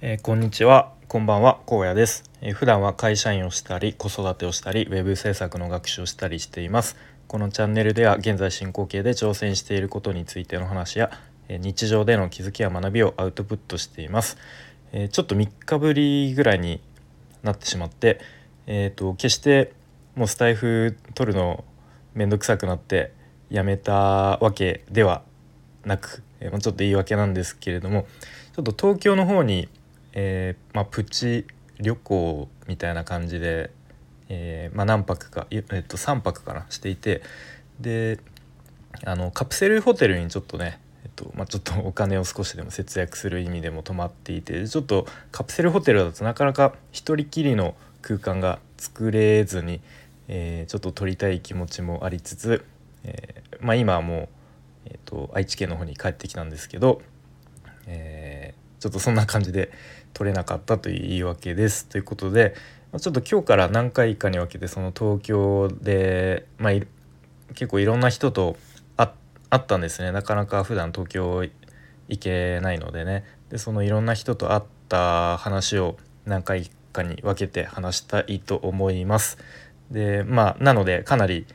えー、こんにちは。こんばんは。荒野です、えー、普段は会社員をしたり子育てをしたりウェブ制作の学習をしたりしています。このチャンネルでは現在進行形で挑戦していることについての話や、えー、日常での気づきや学びをアウトプットしています、えちょっと3日ぶりぐらいになってしまってえっ、と決してもうスタイフ取るのめんどくさくなってやめたわけではなく、えー、ちょっと言い訳なんですけれどもちょっと東京の方にえー、まあ、プチ旅行みたいな感じで、えー、まあ、何泊か、えっと、3泊かなしていてであのカプセルホテルにちょっとねとまあ、ちょっとお金を少しでも節約する意味でも泊まっていてちょっとカプセルホテルだとなかなか一人きりの空間が作れずに、えー、ちょっと撮りたい気持ちもありつつ、えー、まあ、今はもう、えーと、愛知県の方に帰ってきたんですけど、えー、ちょっとそんな感じで取れなかったという言い訳です。ということでちょっと今日から何回かに分けてその東京で、まあ、結構いろんな人と会ったんですねなかなか普段東京行けないのでねでそのいろんな人と会った話を何回かに分けて話したいと思います。でまあなのでかなり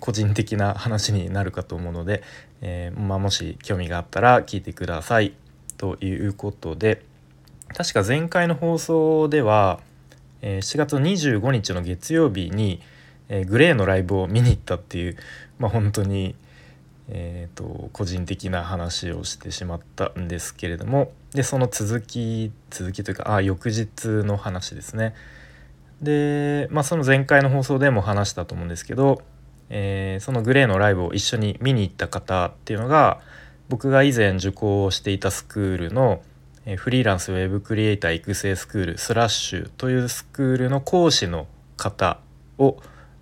個人的な話になるかと思うので、えー、まあ、もし興味があったら聞いてください。ということで確か前回の放送では、えー、4月25日の月曜日に、グレーのライブを見に行ったっていう、まあ、本当に、えーと、個人的な話をしてしまったんですけれどもでその続き続きというかあ翌日の話ですね。で、まあ、その前回の放送でも話したと思うんですけど、えー、そのグレーのライブを一緒に見に行った方っていうのが僕が以前受講をしていたスクールのフリーランスウェブクリエイター育成スクールスラッシュというスクールの講師の方を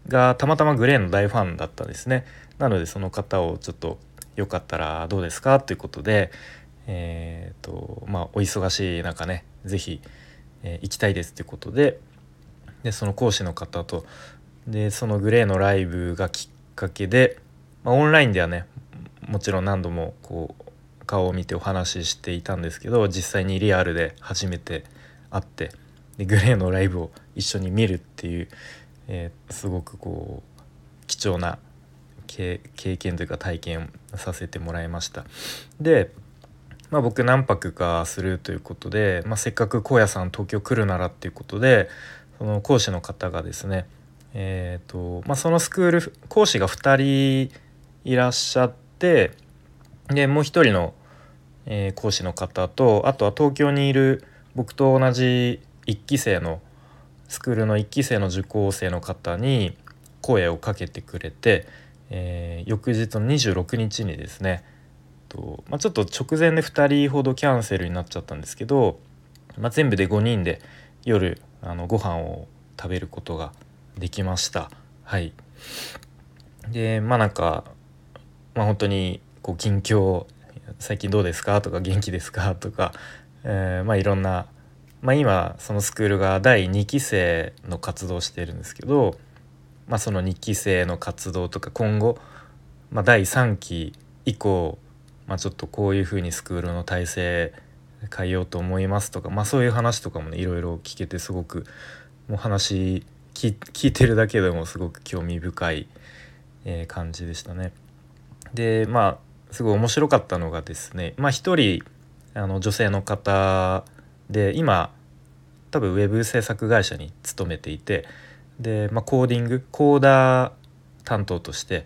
がたまたまグレーの大ファンだったんですね。なのでその方をちょっとよかったらどうですかということで、えーとまあ、お忙しい中ね是非、えー、行きたいですということででその講師の方とでそのグレーのライブがきっかけで、まあ、オンラインではねもちろん何度もこう顔を見てお話ししていたんですけど実際にリアルで初めて会ってでグレーのライブを一緒に見るっていう、えー、すごくこう貴重な経験というか体験させてもらいました。で、まあ、僕何泊かするということで、まあ、せっかく荒野さん東京来るならっていうことでその講師の方がですねえーとまあ、そのスクール講師が2人いらっしゃってでもう一人の、えー、講師の方とあとは東京にいる僕と同じ1期生のスクールの1期生の受講生の方に声をかけてくれて、えー、翌日の26日にですねと、まあ、ちょっと直前で2人ほどキャンセルになっちゃったんですけど、まあ、全部で5人で夜あのご飯を食べることができました。はい、でまあなんか、まあ、本当にこう近況最近どうですか？とか元気ですか？とか、えー、まあいろんな、まあ、今そのスクールが第2期生の活動をしているんですけど、まあ、その2期生の活動とか今後、まあ、第3期以降、まあ、ちょっとこういうふうにスクールの体制変えようと思いますとか、まあ、そういう話とかもねいろいろ聞けてすごくもう話聞いてるだけでもすごく興味深い、え、感じでしたね。でまあすごい面白かったのがですねまあ一人あの女性の方で今多分ウェブ制作会社に勤めていてで、まあ、コーディングコーダー担当として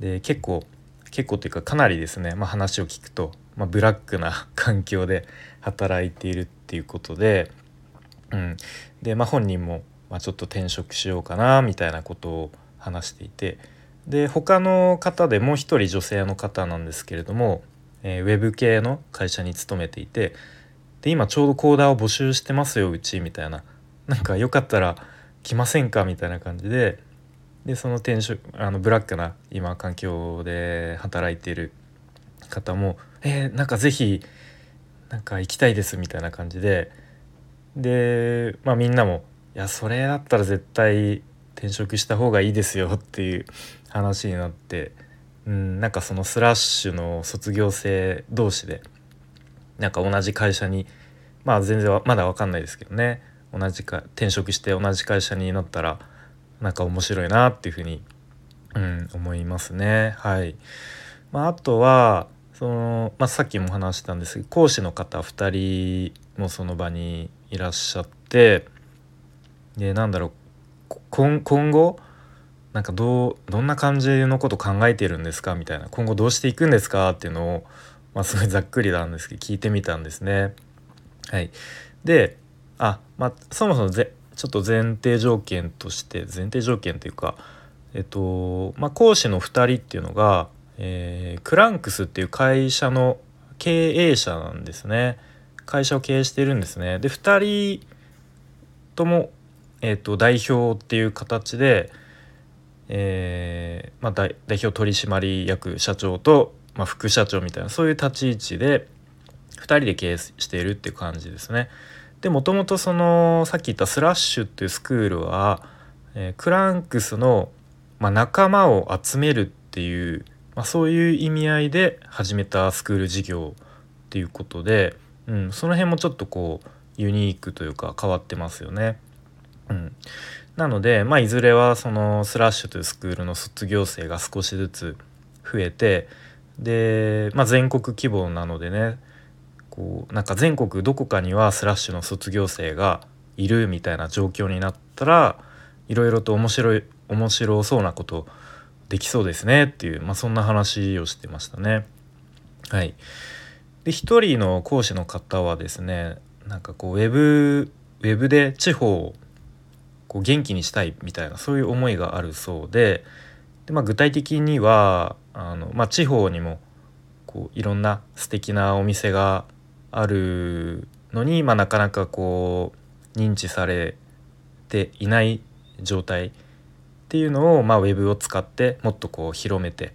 で結構結構っていうかかなりですね、まあ、話を聞くと、まあ、ブラックな環境で働いているっていうことで、うん、で、まあ、本人も、まあ、ちょっと転職しようかなみたいなことを話していてで他の方でもう一人女性の方なんですけれども、えー、ウェブ系の会社に勤めていてで今ちょうどコーダーを募集してますようちみたいな。なんかよかったら来ませんかみたいな感じででその転職あのブラックな今環境で働いている方も「えー、なんか是非なんか行きたいです」みたいな感じででまあみんなも「いやそれだったら絶対転職した方がいいですよっていう話になって、うん、なんかそのスラッシュの卒業生同士でなんか同じ会社にまあ全然まだ分かんないですけどね同じか転職して同じ会社になったらなんか面白いなっていうふうに、うん、思いますね。はいまあ、あとはその、まあ、さっきも話したんですけど講師の方2人もその場にいらっしゃってでなんだろう今後なんかどうどんな感じのこと考えてるんですか？みたいな今後どうしていくんですか？っていうのを、まあ、すごいざっくりなんですけど聞いてみたんですね。はい、であまあそもそもぜちょっと前提条件として前提条件というかえっとまあ講師の2人っていうのが、えー、クランクスっていう会社の経営者なんですね。会社を経営してるんですね。で2人とも、えっと、代表っていう形で、えーまあ、代表取締役社長と、まあ、副社長みたいなそういう立ち位置で2人で経営しているっていう感じですね。でもともとそのさっき言ったスラッシュっていうスクールは、えー、クランクスの、まあ、仲間を集めるっていう、まあ、そういう意味合いで始めたスクール事業っていうことで、うん、その辺もちょっとこうユニークというか変わってますよね。うん、なので、まあ、いずれはそのスラッシュというスクールの卒業生が少しずつ増えてで、まあ、全国規模なのでねこうなんか全国どこかにはスラッシュの卒業生がいるみたいな状況になったらいろいろと面白い面白そうなことできそうですねっていう、まあ、そんな話をしてましたね。はい、で一人の講師の方はですねなんかこうウェブウェブで地方こう元気にしたいみたいなそういう思いがあるそうでで、まあ、具体的にはあの、まあ、地方にもこういろんな素敵なお店があるのに、まあ、なかなかこう認知されていない状態っていうのを、まあ、ウェブを使ってもっとこう広めて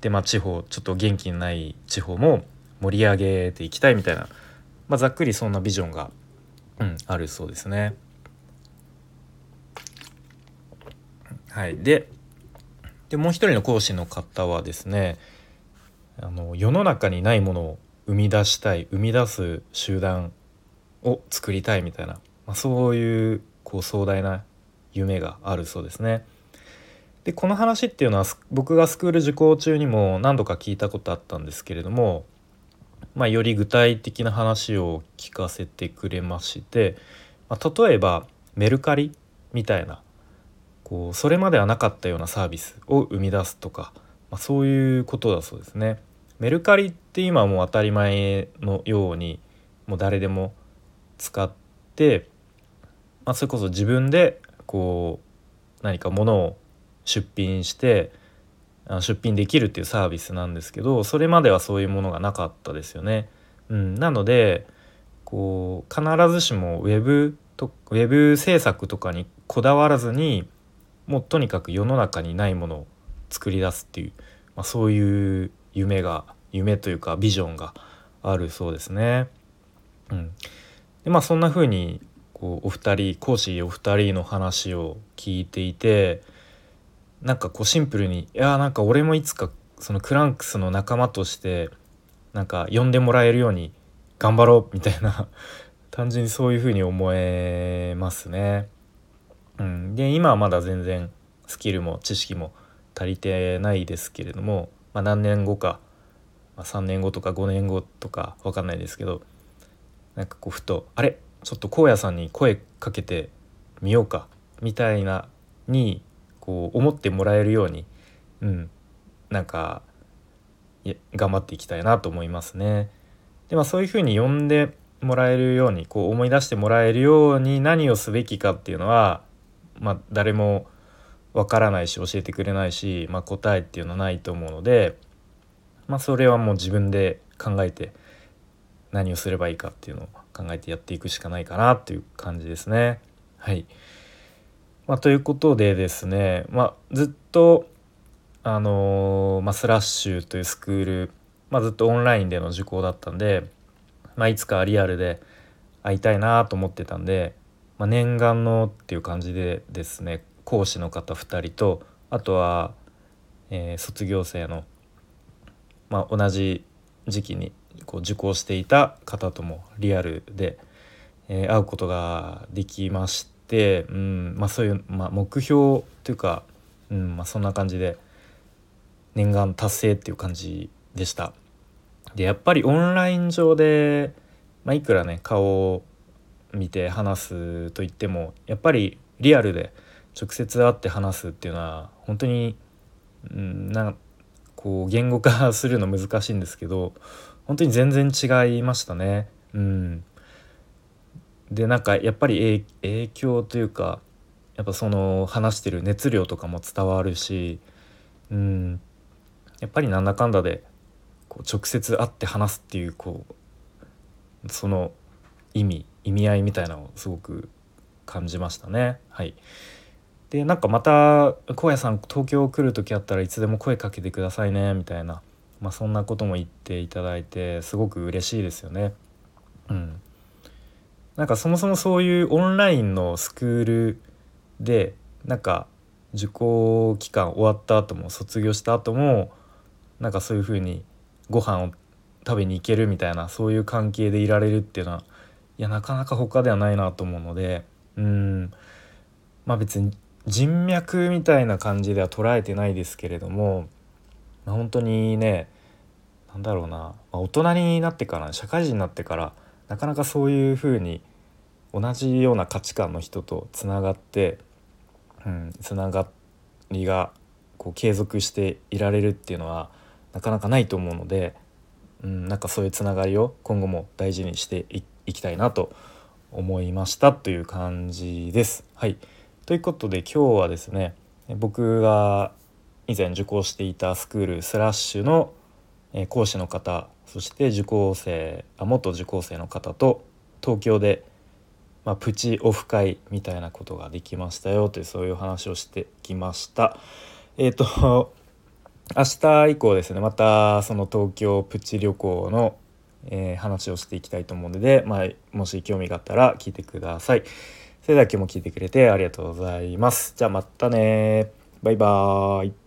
で、まあ、地方ちょっと元気ない地方も盛り上げていきたいみたいな、まあ、ざっくりそんなビジョンが、うん、あるそうですね。はい、ででもう一人の講師の方はですねあの世の中にないものを生み出したい生み出す集団を作りたいみたいな、まあ、そういうこう壮大な夢があるそうですね。でこの話っていうのは僕がスクール受講中にも何度か聞いたことあったんですけれども、まあ、より具体的な話を聞かせてくれまして、まあ、例えばメルカリみたいなこうそれまではなかったようなサービスを生み出すとか、まあ、そういうことだそうですね。メルカリって今はもう当たり前のようにもう誰でも使って、まあ、それこそ自分でこう何か物を出品して出品できるっていうサービスなんですけどそれまではそういうものがなかったですよね。うん、なのでこう必ずしもウェブとウェブ制作とかにこだわらずにもうとにかく世の中にないものを作り出すっていう、まあ、そういう夢が夢というかビジョンがあるそうですね。うん、でまあそんな風にこうお二人講師お二人の話を聞いていてなんかこうシンプルにいやなんか俺もいつかそのクランクスの仲間としてなんか呼んでもらえるように頑張ろうみたいな単純にそういう風に思えますね。うん、で今はまだ全然スキルも知識も足りてないですけれども、まあ、何年後か、まあ、3年後とか5年後とか分かんないですけどなんかこうふと「あれ？ちょっと荒野さんに声かけてみようか」みたいなにこう思ってもらえるように、うん、なんか頑張っていきたいなと思いますね。でまあそういうふうに呼んでもらえるようにこう思い出してもらえるように何をすべきかっていうのはまあ、誰もわからないし教えてくれないし、まあ、答えっていうのはないと思うので、まあ、それはもう自分で考えて何をすればいいかっていうのを考えてやっていくしかないかなっていう感じですね。はいまあ、ということでですね、まあ、ずっとあのー、まあ、スラッシュというスクール、まあ、ずっとオンラインでの受講だったんで、まあ、いつかリアルで会いたいなと思ってたんでまあ、念願のっていう感じでですね講師の方2人とあとは、えー、卒業生の、まあ、同じ時期にこう受講していた方ともリアルで、えー、会うことができまして、うんまあ、そういう、まあ、目標というか、うんまあ、そんな感じで念願達成っていう感じでした。でやっぱりオンライン上で、まあ、いくらね顔を見て話すと言ってもやっぱりリアルで直接会って話すっていうのは本当に、うん、なこう言語化するの難しいんですけど本当に全然違いましたね。うん、でなんかやっぱり影響というかやっぱその話してる熱量とかも伝わるし、うん、やっぱりなんだかんだでこう直接会って話すっていうこうその意味意味合いみたいなのをすごく感じましたね。はいでなんかまた「荒野さん東京来る時あったらいつでも声かけてくださいね」みたいな、まあ、そんなことも言っていただいてすごく嬉しいですよね。うん、なんかそもそもそういうオンラインのスクールでなんか受講期間終わった後も卒業した後もなんかそういう風にご飯を食べに行けるみたいなそういう関係でいられるっていうのはいやなかなか他ではないなと思うのでうん。まあ別に人脈みたいな感じでは捉えてないですけれども、まあ、本当にね何だろうな、まあ、大人になってから社会人になってからなかなかそういうふうに同じような価値観の人とつながってうん、つながりがこう継続していられるっていうのはなかなかないと思うので、うん、なんかそういうつながりを今後も大事にしていってきたいなと思いましたという感じです。はいということで今日はですね僕が以前受講していたスクールスラッシュの講師の方そして受講生あ元受講生の方と東京でまあ、プチオフ会みたいなことができましたよというそういう話をしてきました。えっ、ー、と明日以降ですねまたその東京プチ旅行の、えー、話をしていきたいと思うので、まあ、もし興味があったら聞いてください。それでは今日も聞いてくれてありがとうございます。じゃあまたねバイバーイ。